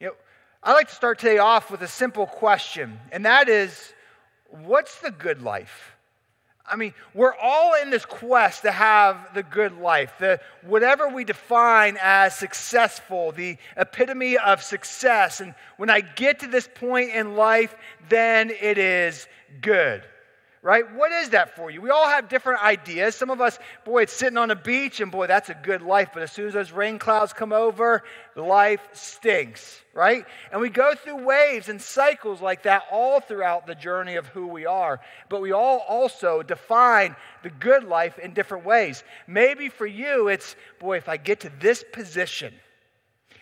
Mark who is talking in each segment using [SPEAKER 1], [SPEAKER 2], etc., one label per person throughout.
[SPEAKER 1] You know, I like to start today off with a simple question, and that is what's the good life? I mean, we're all in this quest to have the good life, the whatever we define as successful, the epitome of success. And when I get to this point in life, then it is good right? What is that for you? We all have different ideas. Some of us, boy, it's sitting on a beach, and boy, that's a good life. But as soon as those rain clouds come over, life stinks, right? And we go through waves and cycles like that all throughout the journey of who we are. But we all also define the good life in different ways. Maybe for you, it's, boy, if I get to this position,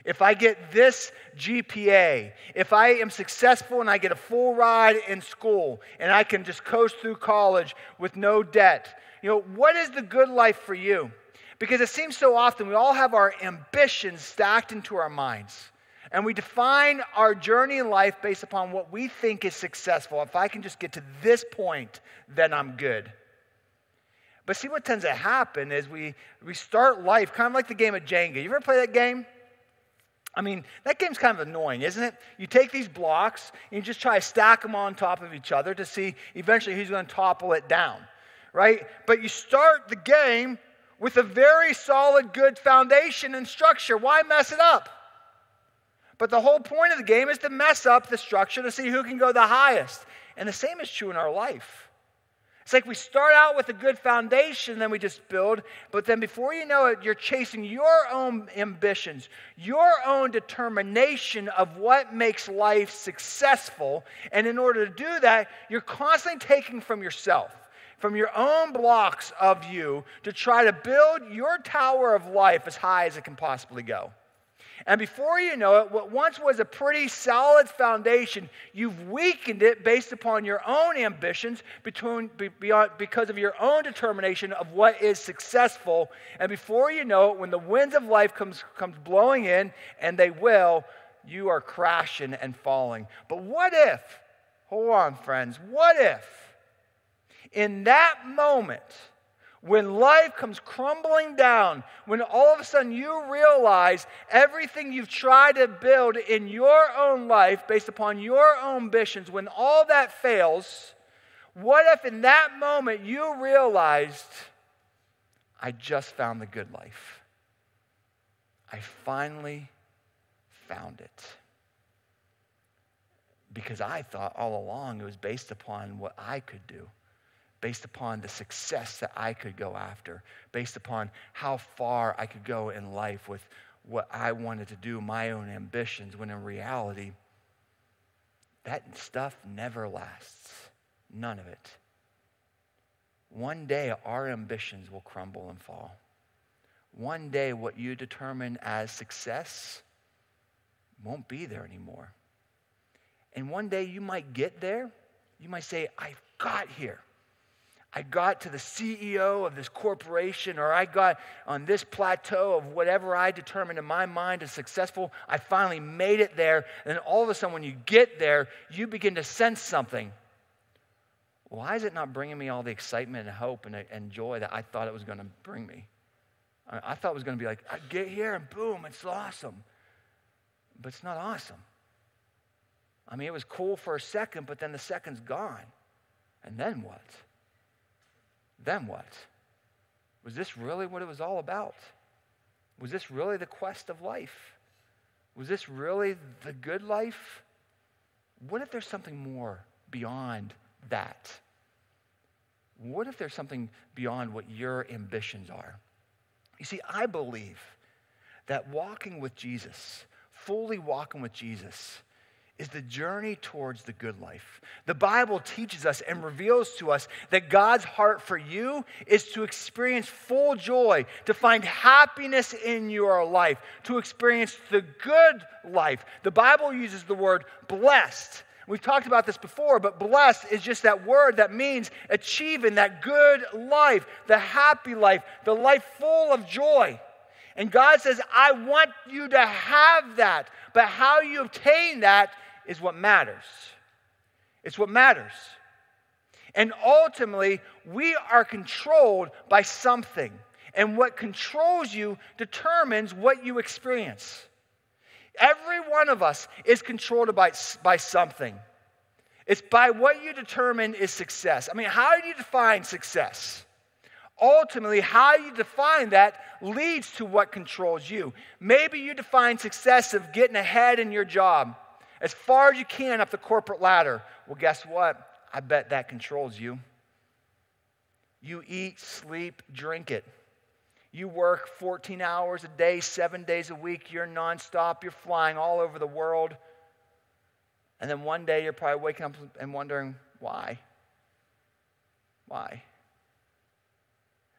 [SPEAKER 1] if I get this GPA, if I am successful and I get a full ride in school and I can just coast through college with no debt, you know, what is the good life for you? Because it seems so often we all have our ambitions stacked into our minds. And we define our journey in life based upon what we think is successful. If I can just get to this point, then I'm good. But see, what tends to happen is we, we start life kind of like the game of Jenga. You ever play that game? I mean, that game's kind of annoying, isn't it? You take these blocks and you just try to stack them on top of each other to see eventually who's going to topple it down, right? But you start the game with a very solid, good foundation and structure. Why mess it up? But the whole point of the game is to mess up the structure to see who can go the highest. And the same is true in our life. It's like we start out with a good foundation, then we just build, but then before you know it, you're chasing your own ambitions, your own determination of what makes life successful. And in order to do that, you're constantly taking from yourself, from your own blocks of you, to try to build your tower of life as high as it can possibly go. And before you know it, what once was a pretty solid foundation, you've weakened it based upon your own ambitions, between, beyond, because of your own determination of what is successful. And before you know it, when the winds of life comes, comes blowing in, and they will, you are crashing and falling. But what if, hold on, friends, what if in that moment, when life comes crumbling down, when all of a sudden you realize everything you've tried to build in your own life based upon your own ambitions, when all that fails, what if in that moment you realized, I just found the good life? I finally found it. Because I thought all along it was based upon what I could do based upon the success that I could go after, based upon how far I could go in life with what I wanted to do, my own ambitions, when in reality, that stuff never lasts. None of it. One day, our ambitions will crumble and fall. One day, what you determine as success won't be there anymore. And one day, you might get there. You might say, I've got here. I got to the CEO of this corporation, or I got on this plateau of whatever I determined in my mind is successful. I finally made it there. And then all of a sudden, when you get there, you begin to sense something. Why is it not bringing me all the excitement and hope and, and joy that I thought it was going to bring me? I, I thought it was going to be like, I get here and boom, it's awesome. But it's not awesome. I mean, it was cool for a second, but then the second's gone. And then what? Then what? Was this really what it was all about? Was this really the quest of life? Was this really the good life? What if there's something more beyond that? What if there's something beyond what your ambitions are? You see, I believe that walking with Jesus, fully walking with Jesus, is the journey towards the good life. The Bible teaches us and reveals to us that God's heart for you is to experience full joy, to find happiness in your life, to experience the good life. The Bible uses the word blessed. We've talked about this before, but blessed is just that word that means achieving that good life, the happy life, the life full of joy. And God says, I want you to have that. But how you obtain that is what matters. It's what matters. And ultimately, we are controlled by something. And what controls you determines what you experience. Every one of us is controlled by, by something. It's by what you determine is success. I mean, how do you define success? Ultimately, how you define that leads to what controls you. Maybe you define success of getting ahead in your job as far as you can up the corporate ladder. Well, guess what? I bet that controls you. You eat, sleep, drink it. You work 14 hours a day, seven days a week. You're nonstop. You're flying all over the world. And then one day you're probably waking up and wondering, why? Why?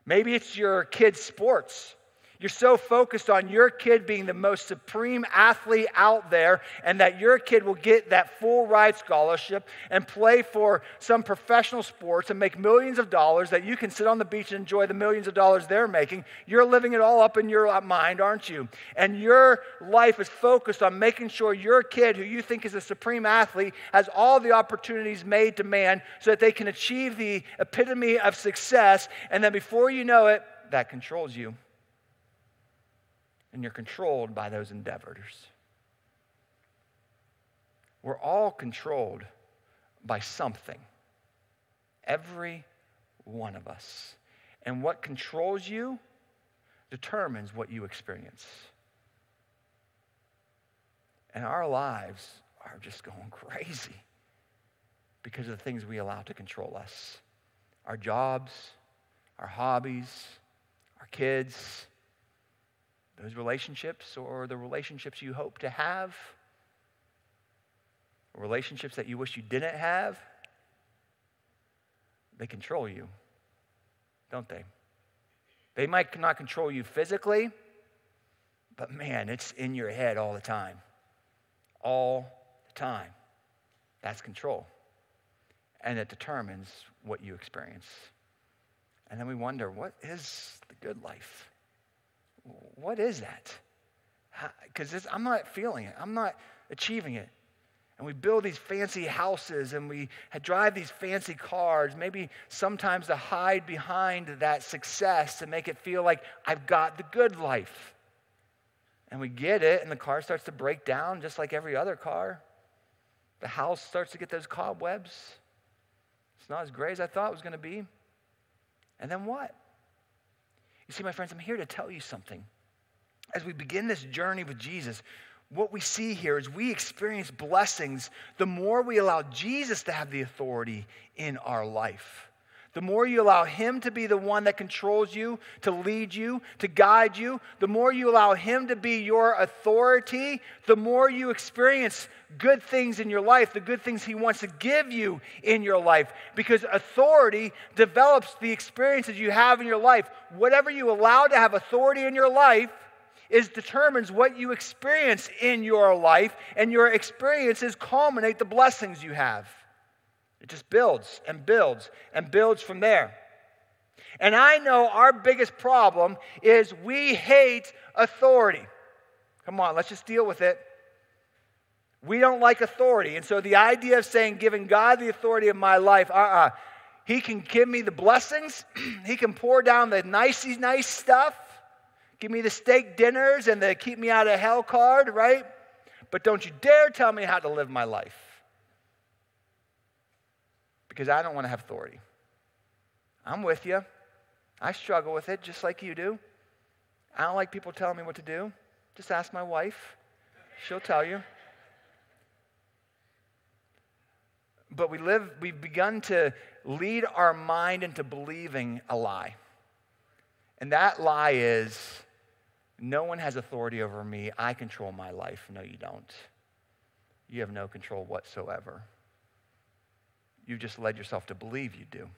[SPEAKER 1] Maybe it's your kid's sports. You're so focused on your kid being the most supreme athlete out there and that your kid will get that full ride scholarship and play for some professional sports and make millions of dollars that you can sit on the beach and enjoy the millions of dollars they're making. You're living it all up in your mind, aren't you? And your life is focused on making sure your kid, who you think is a supreme athlete, has all the opportunities made to man so that they can achieve the epitome of success. And then before you know it, that controls you and you're controlled by those endeavors. We're all controlled by something. Every one of us. And what controls you determines what you experience. And our lives are just going crazy because of the things we allow to control us our jobs, our hobbies, our kids, those relationships or the relationships you hope to have, relationships that you wish you didn't have, they control you, don't they? They might not control you physically, but man, it's in your head all the time. All the time. That's control. And it determines what you experience. And then we wonder what is the good life? What is that? Because I'm not feeling it, I'm not achieving it. And we build these fancy houses and we drive these fancy cars, maybe sometimes to hide behind that success to make it feel like I've got the good life. And we get it, and the car starts to break down just like every other car. The house starts to get those cobwebs. It's not as great as I thought it was going to be. And then what? You see, my friends, I'm here to tell you something. As we begin this journey with Jesus, what we see here is we experience blessings the more we allow Jesus to have the authority in our life. The more you allow Him to be the one that controls you, to lead you, to guide you, the more you allow Him to be your authority, the more you experience good things in your life, the good things He wants to give you in your life. Because authority develops the experiences you have in your life. Whatever you allow to have authority in your life, is determines what you experience in your life, and your experiences culminate the blessings you have. It just builds and builds and builds from there. And I know our biggest problem is we hate authority. Come on, let's just deal with it. We don't like authority. And so the idea of saying giving God the authority of my life, uh uh-uh. uh He can give me the blessings, He can pour down the nicey nice stuff, give me the steak dinners and the keep me out of hell card, right? But don't you dare tell me how to live my life because I don't want to have authority. I'm with you. I struggle with it just like you do. I don't like people telling me what to do. Just ask my wife, she'll tell you. But we live, we've begun to lead our mind into believing a lie. And that lie is no one has authority over me. I control my life. No, you don't. You have no control whatsoever. You've just led yourself to believe you do.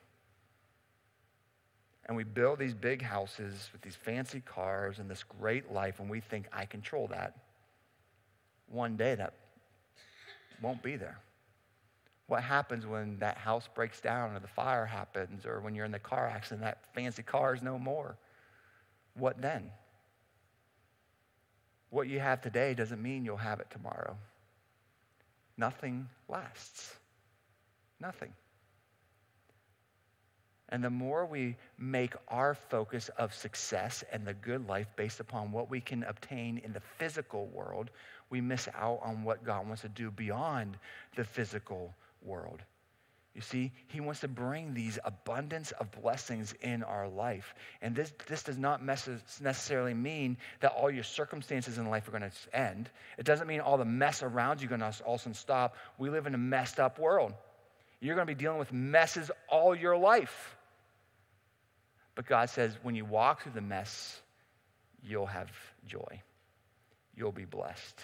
[SPEAKER 1] And we build these big houses with these fancy cars and this great life, and we think, I control that. One day that won't be there. What happens when that house breaks down or the fire happens or when you're in the car accident, that fancy car is no more? What then? What you have today doesn't mean you'll have it tomorrow. Nothing lasts. Nothing. And the more we make our focus of success and the good life based upon what we can obtain in the physical world, we miss out on what God wants to do beyond the physical world. You see, he wants to bring these abundance of blessings in our life. And this, this does not necessarily mean that all your circumstances in life are going to end. It doesn't mean all the mess around you are going to all of a sudden stop. We live in a messed up world. You're going to be dealing with messes all your life. But God says when you walk through the mess, you'll have joy. You'll be blessed.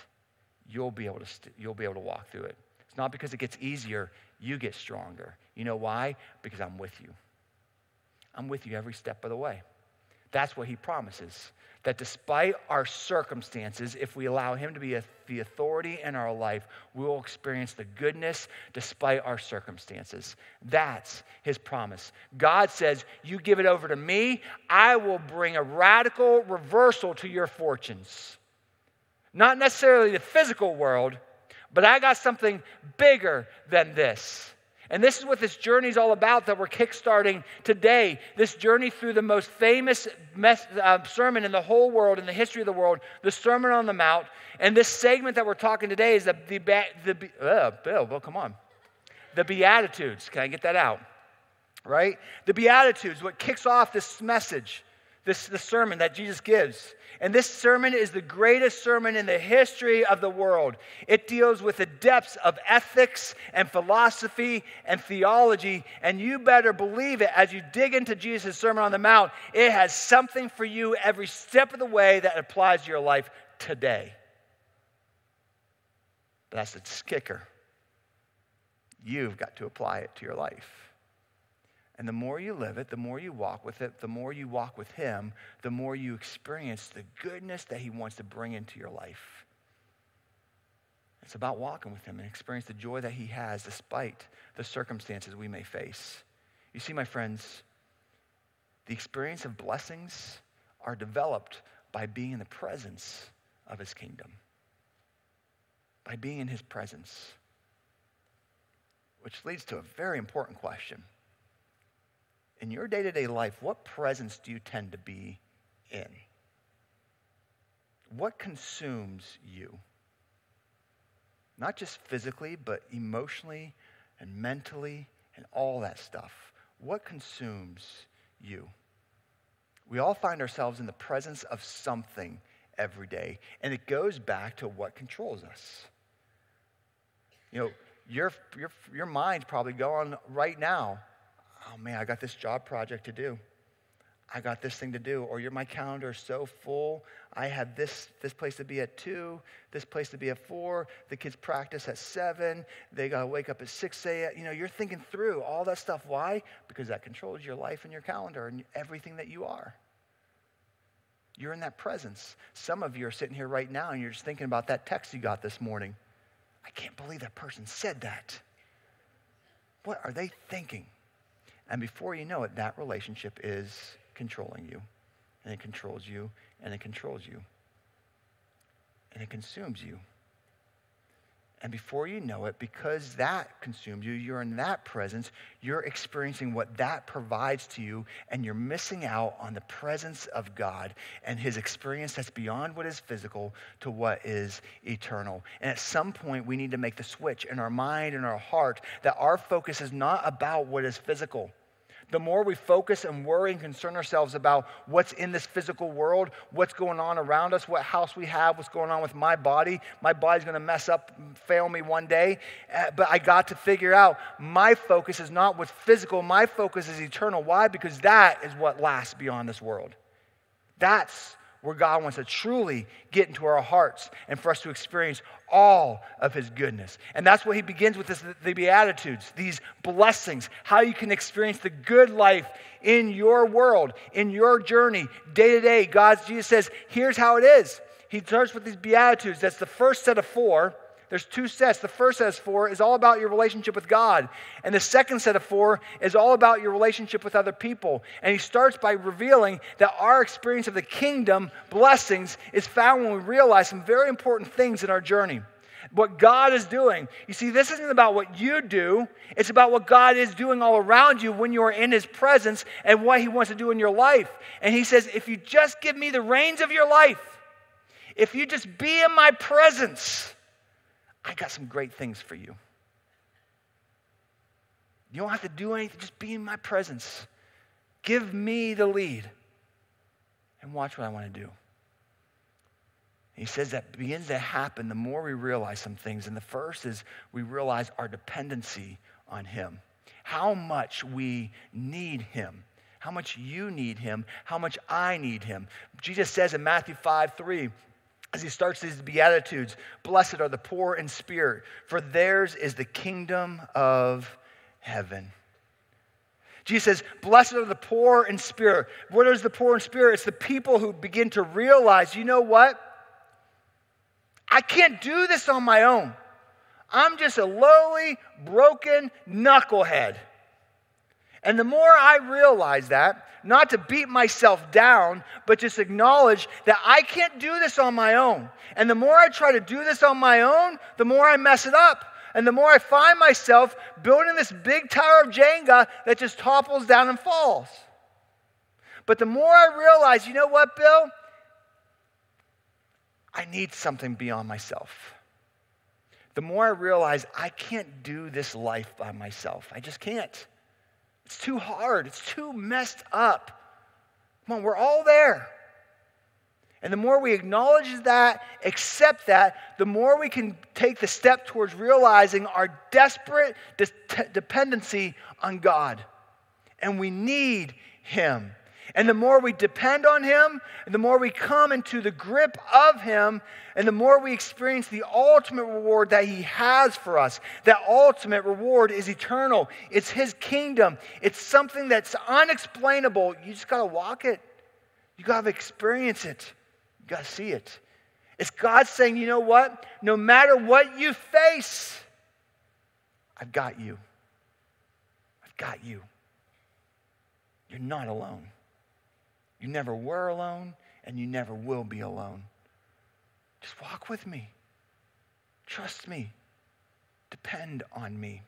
[SPEAKER 1] You'll be able to, st- you'll be able to walk through it. It's not because it gets easier, you get stronger. You know why? Because I'm with you. I'm with you every step of the way. That's what he promises. That despite our circumstances, if we allow him to be a, the authority in our life, we will experience the goodness despite our circumstances. That's his promise. God says, You give it over to me, I will bring a radical reversal to your fortunes. Not necessarily the physical world, but I got something bigger than this. And this is what this journey is all about that we're kickstarting today. This journey through the most famous mes- uh, sermon in the whole world, in the history of the world, the Sermon on the Mount. And this segment that we're talking today is the, the, the uh, Bill, Bill, come on. The Beatitudes. Can I get that out? Right? The Beatitudes, what kicks off this message this the sermon that Jesus gives. And this sermon is the greatest sermon in the history of the world. It deals with the depths of ethics and philosophy and theology. And you better believe it as you dig into Jesus' Sermon on the Mount, it has something for you every step of the way that applies to your life today. But that's the kicker. You've got to apply it to your life. And the more you live it, the more you walk with it, the more you walk with Him, the more you experience the goodness that He wants to bring into your life. It's about walking with Him and experience the joy that He has despite the circumstances we may face. You see, my friends, the experience of blessings are developed by being in the presence of His kingdom, by being in His presence. Which leads to a very important question in your day to day life, what presence do you tend to be in? What consumes you? Not just physically, but emotionally and mentally and all that stuff. What consumes you? We all find ourselves in the presence of something every day, and it goes back to what controls us. You know, your, your, your mind's probably going right now oh man, I got this job project to do. I got this thing to do. Or your my calendar is so full. I have this this place to be at two, this place to be at four. The kids practice at seven. They gotta wake up at six a.m. You know, you're thinking through all that stuff. Why? Because that controls your life and your calendar and everything that you are. You're in that presence. Some of you are sitting here right now and you're just thinking about that text you got this morning. I can't believe that person said that. What are they thinking? And before you know it, that relationship is controlling you. And it controls you, and it controls you. And it consumes you. And before you know it, because that consumes you, you're in that presence, you're experiencing what that provides to you, and you're missing out on the presence of God and His experience that's beyond what is physical to what is eternal. And at some point, we need to make the switch in our mind and our heart that our focus is not about what is physical the more we focus and worry and concern ourselves about what's in this physical world, what's going on around us, what house we have, what's going on with my body. My body's going to mess up, fail me one day. Uh, but I got to figure out my focus is not what's physical, my focus is eternal. Why? Because that is what lasts beyond this world. That's where God wants to truly get into our hearts and for us to experience all of his goodness. And that's what he begins with this, the Beatitudes, these blessings, how you can experience the good life in your world, in your journey, day to day. God, Jesus says, here's how it is. He starts with these Beatitudes. That's the first set of four. There's two sets. The first set of four is all about your relationship with God. And the second set of four is all about your relationship with other people. And he starts by revealing that our experience of the kingdom blessings is found when we realize some very important things in our journey. What God is doing. You see, this isn't about what you do, it's about what God is doing all around you when you are in his presence and what he wants to do in your life. And he says, if you just give me the reins of your life, If you just be in my presence, I got some great things for you. You don't have to do anything, just be in my presence. Give me the lead and watch what I want to do. He says that begins to happen the more we realize some things. And the first is we realize our dependency on Him, how much we need Him, how much you need Him, how much I need Him. Jesus says in Matthew 5 3, as he starts these Beatitudes, blessed are the poor in spirit, for theirs is the kingdom of heaven. Jesus says, Blessed are the poor in spirit. What is the poor in spirit? It's the people who begin to realize, you know what? I can't do this on my own. I'm just a lowly, broken knucklehead. And the more I realize that, not to beat myself down, but just acknowledge that I can't do this on my own. And the more I try to do this on my own, the more I mess it up. And the more I find myself building this big tower of Jenga that just topples down and falls. But the more I realize, you know what, Bill? I need something beyond myself. The more I realize I can't do this life by myself, I just can't. It's too hard, it's too messed up. Come on, we're all there. And the more we acknowledge that, accept that, the more we can take the step towards realizing our desperate de- dependency on God. And we need Him. And the more we depend on Him, and the more we come into the grip of Him, and the more we experience the ultimate reward that He has for us, that ultimate reward is eternal. It's His kingdom, it's something that's unexplainable. You just got to walk it, you got to experience it. You got to see it. It's God saying, you know what? No matter what you face, I've got you. I've got you. You're not alone. You never were alone, and you never will be alone. Just walk with me. Trust me. Depend on me.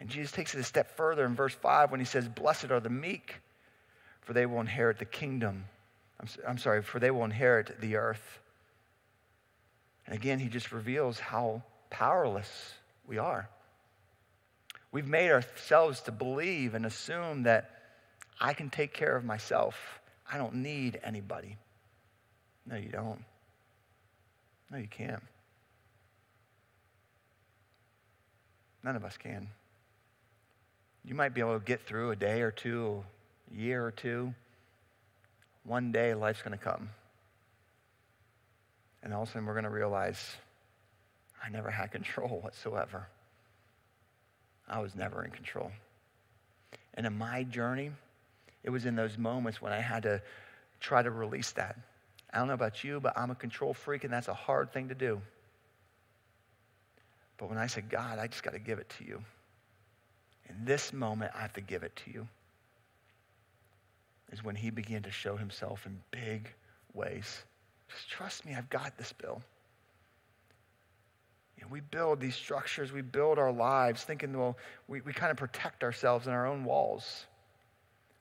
[SPEAKER 1] And Jesus takes it a step further in verse 5 when he says, Blessed are the meek, for they will inherit the kingdom I'm, I'm sorry, for they will inherit the earth. And again, he just reveals how powerless we are. We've made ourselves to believe and assume that I can take care of myself. I don't need anybody. No, you don't. No, you can't. None of us can. You might be able to get through a day or two, a year or two one day life's going to come. And all of a sudden, we're going to realize I never had control whatsoever. I was never in control. And in my journey, it was in those moments when I had to try to release that. I don't know about you, but I'm a control freak, and that's a hard thing to do. But when I said, God, I just got to give it to you. In this moment, I have to give it to you is when he began to show himself in big ways. Just trust me, I've got this, Bill. You know, we build these structures, we build our lives thinking, well, we, we kind of protect ourselves in our own walls,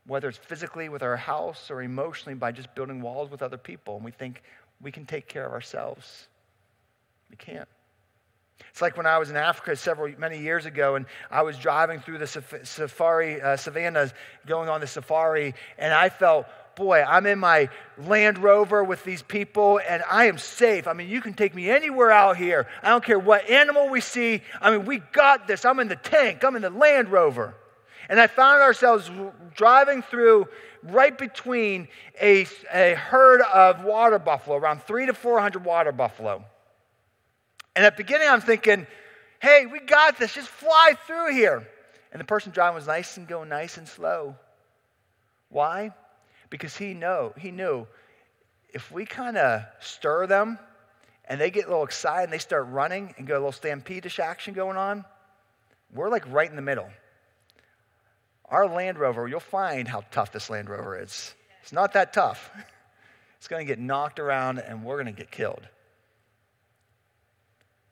[SPEAKER 1] whether it's physically with our house or emotionally by just building walls with other people. And we think we can take care of ourselves. We can't. It's like when I was in Africa several, many years ago, and I was driving through the safari, uh, savannas, going on the safari, and I felt, boy, I'm in my Land Rover with these people, and I am safe. I mean, you can take me anywhere out here. I don't care what animal we see. I mean, we got this. I'm in the tank, I'm in the Land Rover. And I found ourselves driving through right between a, a herd of water buffalo, around three to 400 water buffalo. And at the beginning, I'm thinking, hey, we got this. Just fly through here. And the person driving was nice and going nice and slow. Why? Because he know he knew if we kind of stir them and they get a little excited and they start running and get a little stampede action going on, we're like right in the middle. Our Land Rover, you'll find how tough this Land Rover is. It's not that tough. It's going to get knocked around and we're going to get killed.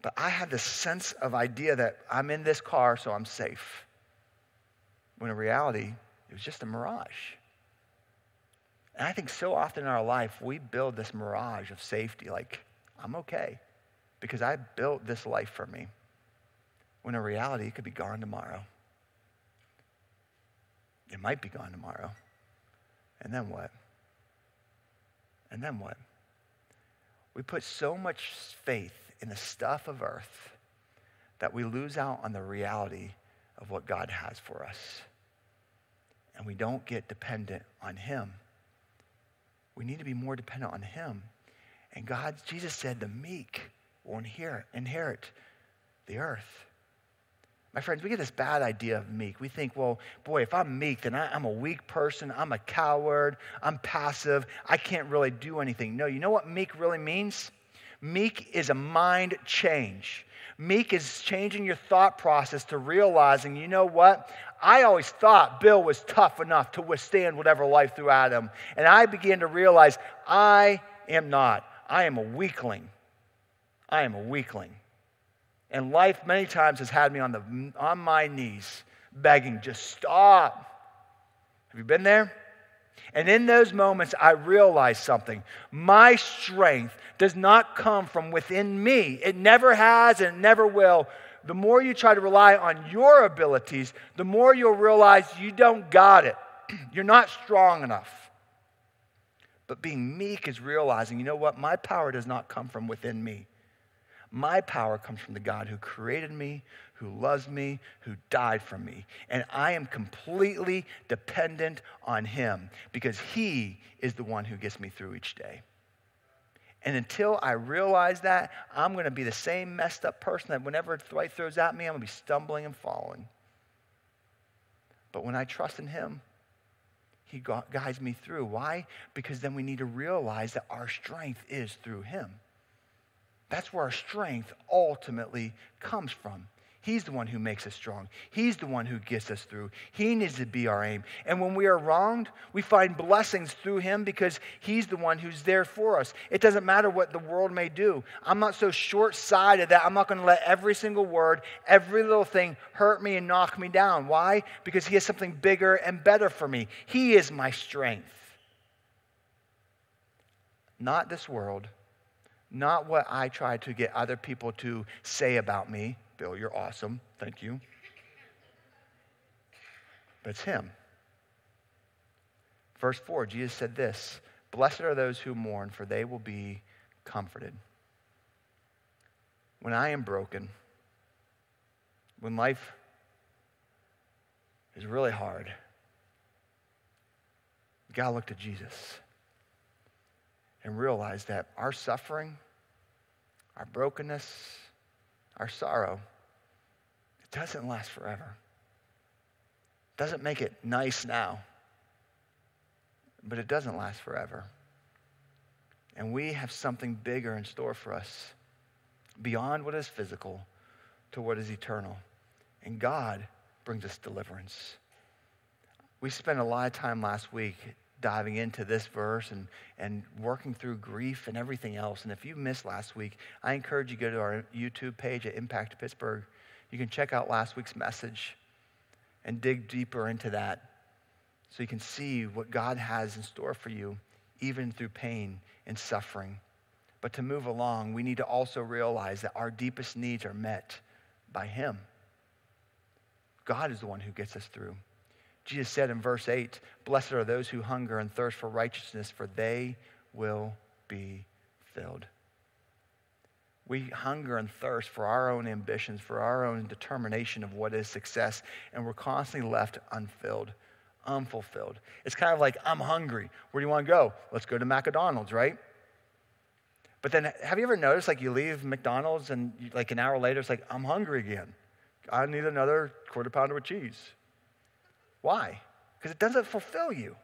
[SPEAKER 1] But I had this sense of idea that I'm in this car, so I'm safe. When in reality, it was just a mirage. And I think so often in our life, we build this mirage of safety like, I'm okay because I built this life for me. When in reality, it could be gone tomorrow. It might be gone tomorrow. And then what? And then what? We put so much faith in the stuff of earth that we lose out on the reality of what God has for us. And we don't get dependent on Him. We need to be more dependent on Him. And God, Jesus said, the meek will inherit, inherit the earth. My friends, we get this bad idea of meek. We think, well, boy, if I'm meek, then I, am a weak person. I'm a coward. I'm passive. I can't really do anything. No, you know what meek really means? Meek is a mind change. Meek is changing your thought process to realizing, you know what? I always thought Bill was tough enough to withstand whatever life threw at him. And I began to realize I am not. I am a weakling. I am a weakling. And life many times has had me on, the, on my knees begging, just stop. Have you been there? And in those moments, I realized something. My strength does not come from within me, it never has and it never will. The more you try to rely on your abilities, the more you'll realize you don't got it. You're not strong enough. But being meek is realizing, you know what? My power does not come from within me. My power comes from the God who created me, who loves me, who died for me. And I am completely dependent on him because he is the one who gets me through each day. And until I realize that, I'm going to be the same messed up person that whenever life throws at me, I'm going to be stumbling and falling. But when I trust in him, he guides me through. Why? Because then we need to realize that our strength is through him. That's where our strength ultimately comes from. He's the one who makes us strong. He's the one who gets us through. He needs to be our aim. And when we are wronged, we find blessings through Him because He's the one who's there for us. It doesn't matter what the world may do. I'm not so short sighted that I'm not going to let every single word, every little thing hurt me and knock me down. Why? Because He has something bigger and better for me. He is my strength. Not this world, not what I try to get other people to say about me. Bill, you're awesome. Thank you. But it's Him. Verse 4, Jesus said this Blessed are those who mourn, for they will be comforted. When I am broken, when life is really hard, you got to look to Jesus and realize that our suffering, our brokenness, our sorrow, it doesn't last forever. It doesn't make it nice now, but it doesn't last forever. And we have something bigger in store for us beyond what is physical to what is eternal. And God brings us deliverance. We spent a lot of time last week diving into this verse and, and working through grief and everything else. And if you missed last week, I encourage you to go to our YouTube page at Impact Pittsburgh. You can check out last week's message and dig deeper into that so you can see what God has in store for you, even through pain and suffering. But to move along, we need to also realize that our deepest needs are met by Him. God is the one who gets us through. Jesus said in verse 8, Blessed are those who hunger and thirst for righteousness, for they will be filled. We hunger and thirst for our own ambitions, for our own determination of what is success, and we're constantly left unfilled, unfulfilled. It's kind of like, I'm hungry. Where do you want to go? Let's go to McDonald's, right? But then, have you ever noticed, like, you leave McDonald's and, like, an hour later, it's like, I'm hungry again. I need another quarter pounder with cheese. Why? Because it doesn't fulfill you,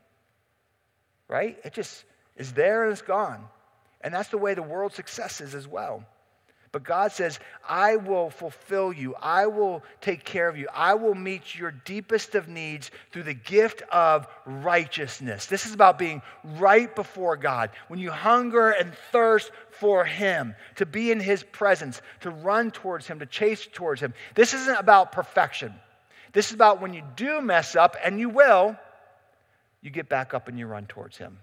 [SPEAKER 1] right? It just is there and it's gone. And that's the way the world's success is as well. But God says, I will fulfill you. I will take care of you. I will meet your deepest of needs through the gift of righteousness. This is about being right before God. When you hunger and thirst for Him, to be in His presence, to run towards Him, to chase towards Him. This isn't about perfection. This is about when you do mess up, and you will, you get back up and you run towards Him.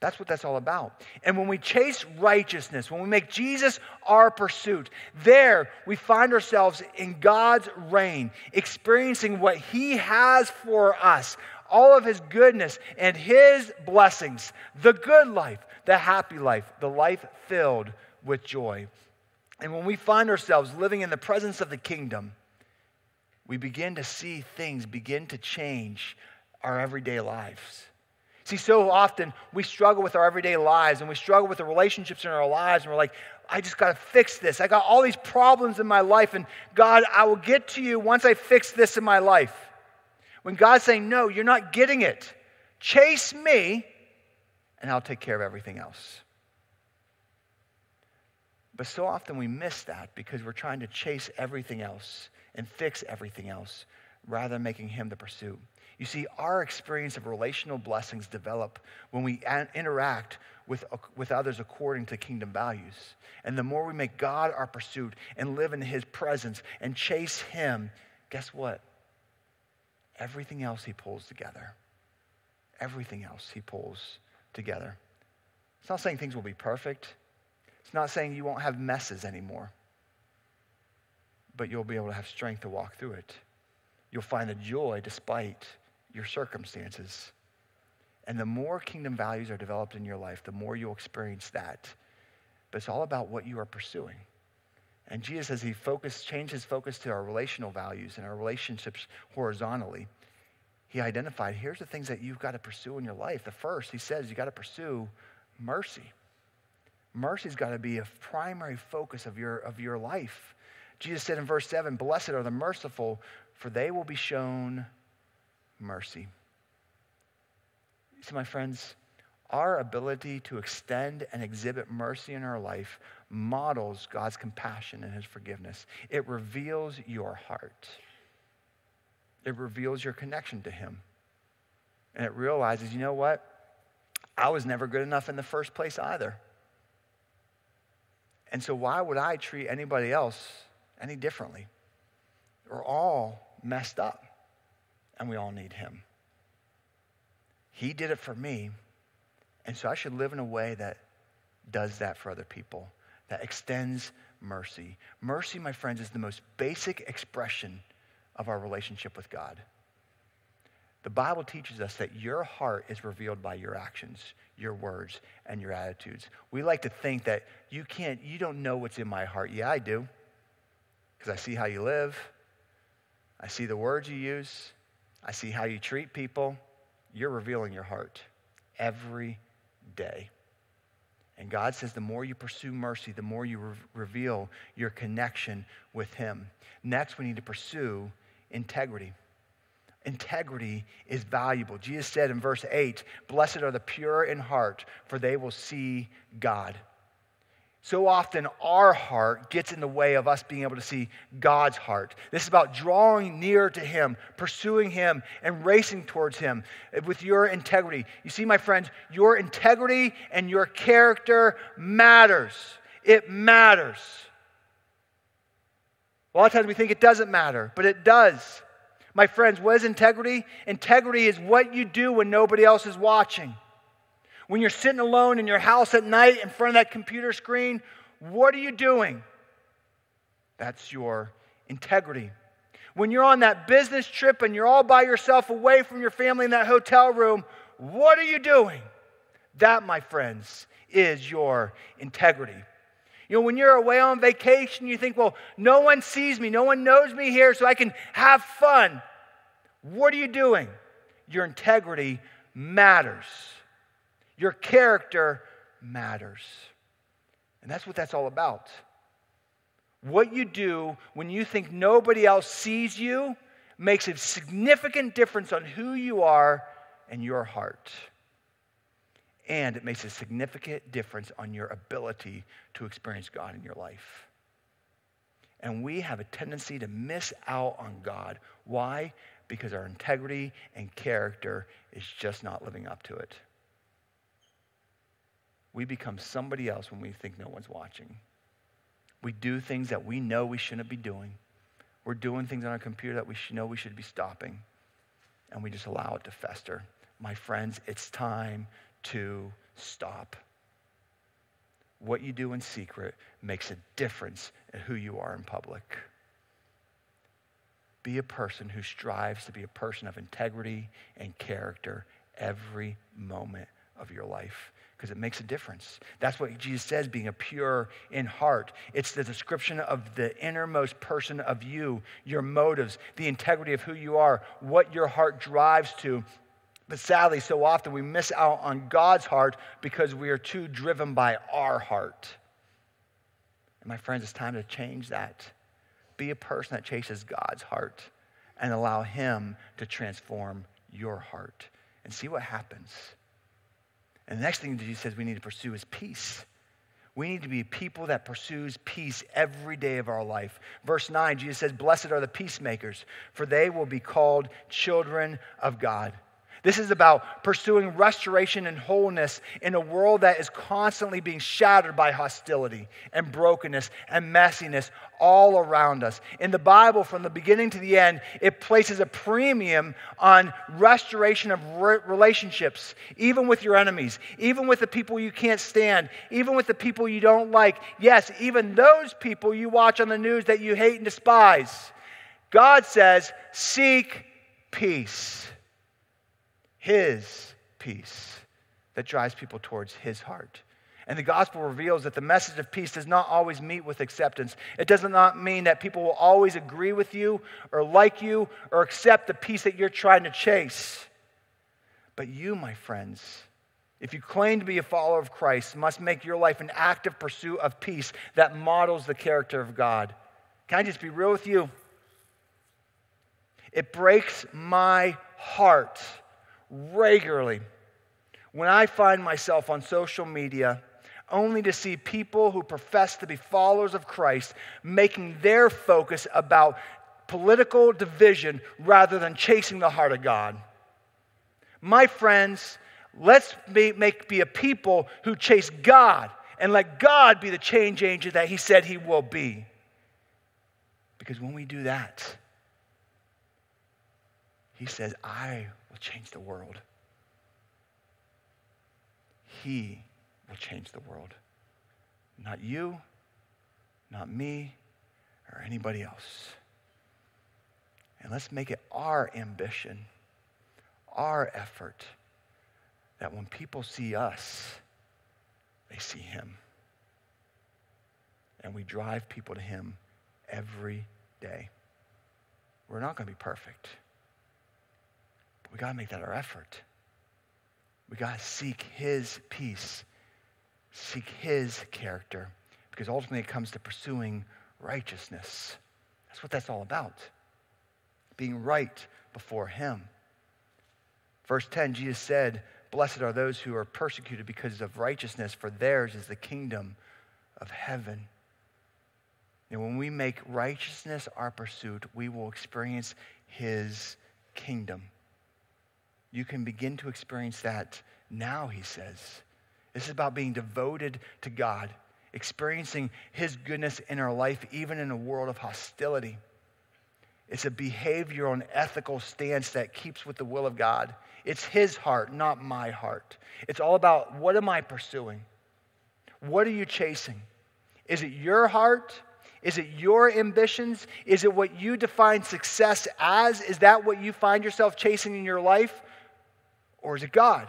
[SPEAKER 1] That's what that's all about. And when we chase righteousness, when we make Jesus our pursuit, there we find ourselves in God's reign, experiencing what He has for us all of His goodness and His blessings the good life, the happy life, the life filled with joy. And when we find ourselves living in the presence of the kingdom, we begin to see things begin to change our everyday lives. See, so often we struggle with our everyday lives and we struggle with the relationships in our lives, and we're like, I just got to fix this. I got all these problems in my life, and God, I will get to you once I fix this in my life. When God's saying, No, you're not getting it. Chase me, and I'll take care of everything else. But so often we miss that because we're trying to chase everything else and fix everything else rather than making Him the pursuit. You see, our experience of relational blessings develop when we interact with, with others according to kingdom values. And the more we make God our pursuit and live in His presence and chase Him, guess what? Everything else He pulls together. Everything else He pulls together. It's not saying things will be perfect, it's not saying you won't have messes anymore, but you'll be able to have strength to walk through it. You'll find the joy despite your circumstances. And the more kingdom values are developed in your life, the more you'll experience that. But it's all about what you are pursuing. And Jesus, as he focused, changed his focus to our relational values and our relationships horizontally, he identified here's the things that you've got to pursue in your life. The first, he says, you got to pursue mercy. Mercy's got to be a primary focus of your, of your life. Jesus said in verse 7 Blessed are the merciful, for they will be shown mercy. See, my friends, our ability to extend and exhibit mercy in our life models God's compassion and his forgiveness. It reveals your heart, it reveals your connection to him. And it realizes, you know what? I was never good enough in the first place either. And so, why would I treat anybody else any differently? We're all messed up and we all need Him. He did it for me, and so I should live in a way that does that for other people, that extends mercy. Mercy, my friends, is the most basic expression of our relationship with God. The Bible teaches us that your heart is revealed by your actions, your words, and your attitudes. We like to think that you can't, you don't know what's in my heart. Yeah, I do. Because I see how you live, I see the words you use, I see how you treat people. You're revealing your heart every day. And God says the more you pursue mercy, the more you re- reveal your connection with Him. Next, we need to pursue integrity. Integrity is valuable. Jesus said in verse 8, Blessed are the pure in heart, for they will see God. So often, our heart gets in the way of us being able to see God's heart. This is about drawing near to Him, pursuing Him, and racing towards Him with your integrity. You see, my friends, your integrity and your character matters. It matters. A lot of times we think it doesn't matter, but it does. My friends, what is integrity? Integrity is what you do when nobody else is watching. When you're sitting alone in your house at night in front of that computer screen, what are you doing? That's your integrity. When you're on that business trip and you're all by yourself away from your family in that hotel room, what are you doing? That, my friends, is your integrity. You know, when you're away on vacation, you think, well, no one sees me, no one knows me here, so I can have fun. What are you doing? Your integrity matters. Your character matters. And that's what that's all about. What you do when you think nobody else sees you makes a significant difference on who you are and your heart. And it makes a significant difference on your ability to experience God in your life. And we have a tendency to miss out on God. Why? Because our integrity and character is just not living up to it we become somebody else when we think no one's watching. We do things that we know we shouldn't be doing. We're doing things on our computer that we know we should be stopping, and we just allow it to fester. My friends, it's time to stop. What you do in secret makes a difference in who you are in public. Be a person who strives to be a person of integrity and character every moment of your life because it makes a difference. That's what Jesus says, being a pure in heart. It's the description of the innermost person of you, your motives, the integrity of who you are, what your heart drives to. But sadly, so often we miss out on God's heart because we are too driven by our heart. And my friends, it's time to change that. Be a person that chases God's heart and allow Him to transform your heart and see what happens. And the next thing Jesus says we need to pursue is peace. We need to be people that pursues peace every day of our life. Verse 9, Jesus says, Blessed are the peacemakers, for they will be called children of God. This is about pursuing restoration and wholeness in a world that is constantly being shattered by hostility and brokenness and messiness all around us. In the Bible, from the beginning to the end, it places a premium on restoration of re- relationships, even with your enemies, even with the people you can't stand, even with the people you don't like. Yes, even those people you watch on the news that you hate and despise. God says, seek peace. His peace that drives people towards His heart. And the gospel reveals that the message of peace does not always meet with acceptance. It does not mean that people will always agree with you or like you or accept the peace that you're trying to chase. But you, my friends, if you claim to be a follower of Christ, must make your life an active pursuit of peace that models the character of God. Can I just be real with you? It breaks my heart regularly when I find myself on social media only to see people who profess to be followers of Christ making their focus about political division rather than chasing the heart of God. My friends, let's be, make, be a people who chase God and let God be the change agent that He said He will be. Because when we do that, He says, I will change the world. He will change the world. Not you, not me, or anybody else. And let's make it our ambition, our effort, that when people see us, they see Him. And we drive people to Him every day. We're not going to be perfect. We got to make that our effort. We got to seek His peace, seek His character, because ultimately it comes to pursuing righteousness. That's what that's all about. Being right before Him. Verse 10, Jesus said, Blessed are those who are persecuted because of righteousness, for theirs is the kingdom of heaven. And when we make righteousness our pursuit, we will experience His kingdom. You can begin to experience that now, he says. This is about being devoted to God, experiencing his goodness in our life, even in a world of hostility. It's a behavioral and ethical stance that keeps with the will of God. It's his heart, not my heart. It's all about what am I pursuing? What are you chasing? Is it your heart? Is it your ambitions? Is it what you define success as? Is that what you find yourself chasing in your life? Or is it God?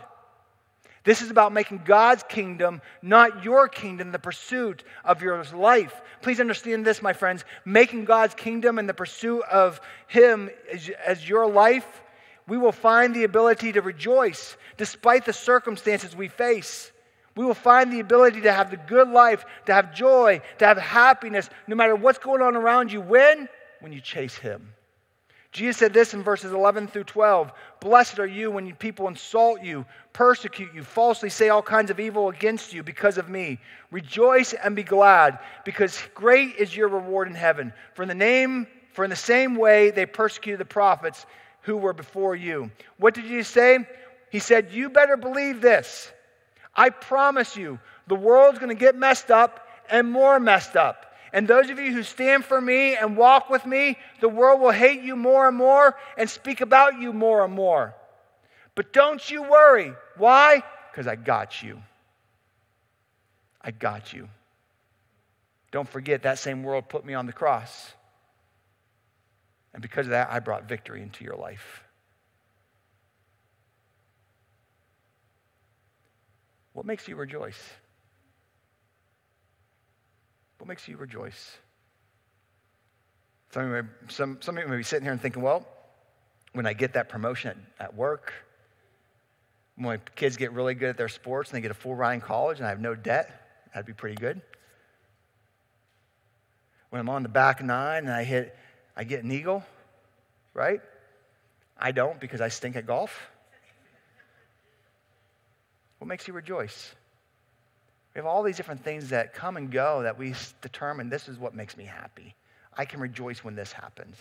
[SPEAKER 1] This is about making God's kingdom, not your kingdom, the pursuit of your life. Please understand this, my friends. Making God's kingdom and the pursuit of Him as, your life, we will find the ability to rejoice despite the circumstances we face. We will find the ability to have the good life, to have joy, to have happiness, no matter what's going on around you. When? When you chase Him. Jesus said this in verses 11 through 12 Blessed are you when people insult you, persecute you, falsely say all kinds of evil against you because of me. Rejoice and be glad, because great is your reward in heaven. For in the name, for in the same way they persecuted the prophets who were before you. What did Jesus say? He said, You better believe this. I promise you, the world's going to get messed up and more messed up. And those of you who stand for me and walk with me, the world will hate you more and more and speak about you more and more. But don't you worry. Why? Because I got you. I got you. Don't forget that same world put me on the cross. And because of that, I brought victory into your life. What makes you rejoice? What makes you rejoice? Some of, you may, some, some of you may be sitting here and thinking, well, when I get that promotion at, at work, when my kids get really good at their sports and they get a full ride in college and I have no debt, that'd be pretty good. When I'm on the back nine and I hit, I get an eagle, right? I don't because I stink at golf. What makes you rejoice? We have all these different things that come and go that we determine this is what makes me happy. I can rejoice when this happens.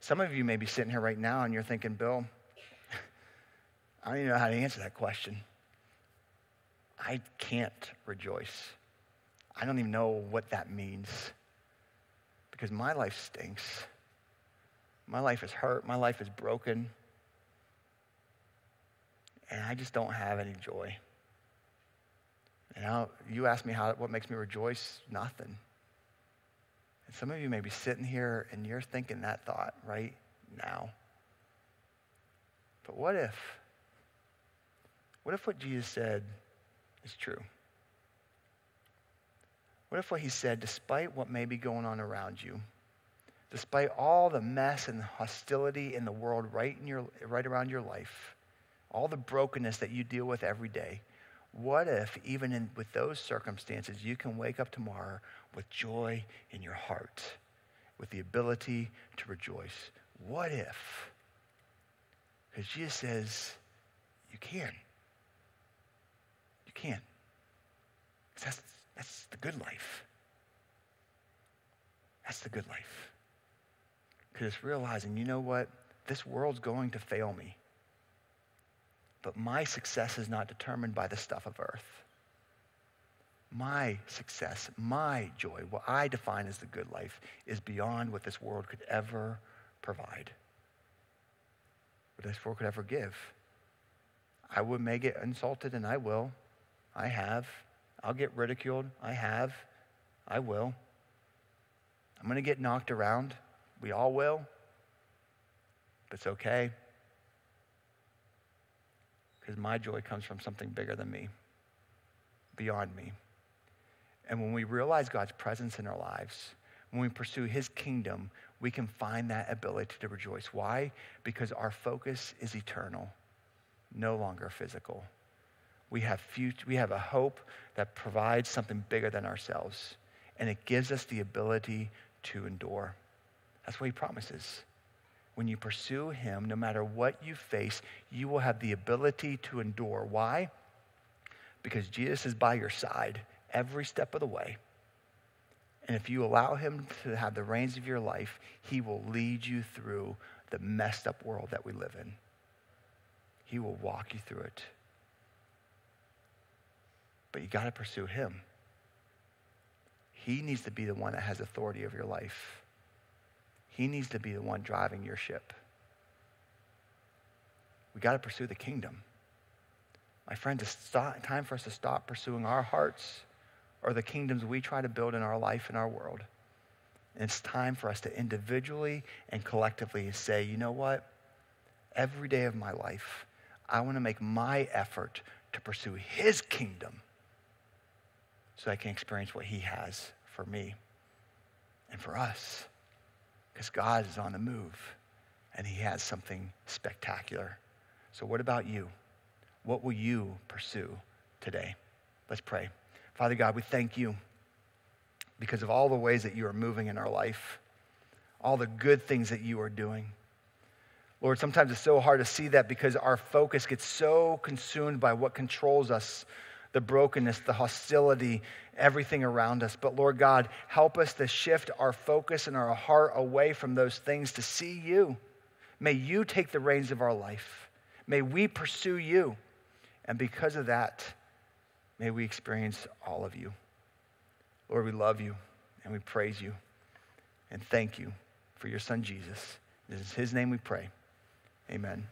[SPEAKER 1] Some of you may be sitting here right now and you're thinking, Bill, I don't even know how to answer that question. I can't rejoice. I don't even know what that means because my life stinks. My life is hurt. My life is broken. And I just don't have any joy. And now you ask me how, what makes me rejoice? Nothing. And some of you may be sitting here and you're thinking that thought right now. But what if? What if what Jesus said is true? What if what he said, despite what may be going on around you, despite all the mess and hostility in the world right, in your, right around your life, all the brokenness that you deal with every day, what if, even in, with those circumstances, you can wake up tomorrow with joy in your heart, with the ability to rejoice? What if? Because Jesus says, you can. You can. That's, that's the good life. That's the good life. Because it's realizing, you know what? This world's going to fail me. But my success is not determined by the stuff of earth. My success, my joy, what I define as the good life, is beyond what this world could ever provide, what this world could ever give. I would may get insulted, and I will. I have. I'll get ridiculed. I have. I will. I'm going to get knocked around. We all will. But it's okay because my joy comes from something bigger than me, beyond me. And when we realize God's presence in our lives, when we pursue his kingdom, we can find that ability to rejoice. Why? Because our focus is eternal, no longer physical. We have, future, we have a hope that provides something bigger than ourselves, and it gives us the ability to endure. That's what he promises when you pursue Him, no matter what you face, you will have the ability to endure. Why? Because Jesus is by your side every step of the way. And if you allow Him to have the reins of your life, He will lead you through the messed up world that we live in. He will walk you through it. But you got to pursue Him. He needs to be the one that has authority over your life. He needs to be the one driving your ship. We got to pursue the kingdom. My friends, it's time for us to stop pursuing our hearts or the kingdoms we try to build in our life and our world. And it's time for us to individually and collectively say, you know what? Every day of my life, I want to make my effort to pursue his kingdom so I can experience what he has for me and for us because God is on the move and he has something spectacular. So, what about you? What will you pursue today? Let's pray. Father God, we thank you because of all the ways that you are moving in our life, all the good things that you are doing. Lord, sometimes it's so hard to see that because our focus gets so consumed by what controls us the brokenness, the hostility, everything around us. But Lord God, help us to shift our focus and our heart away from those things to see you. May you take the reins of our life. May we pursue you. And because of that, may we experience all of you. Lord, we love you and we praise you and thank you for your son Jesus. This is his name we pray. Amen.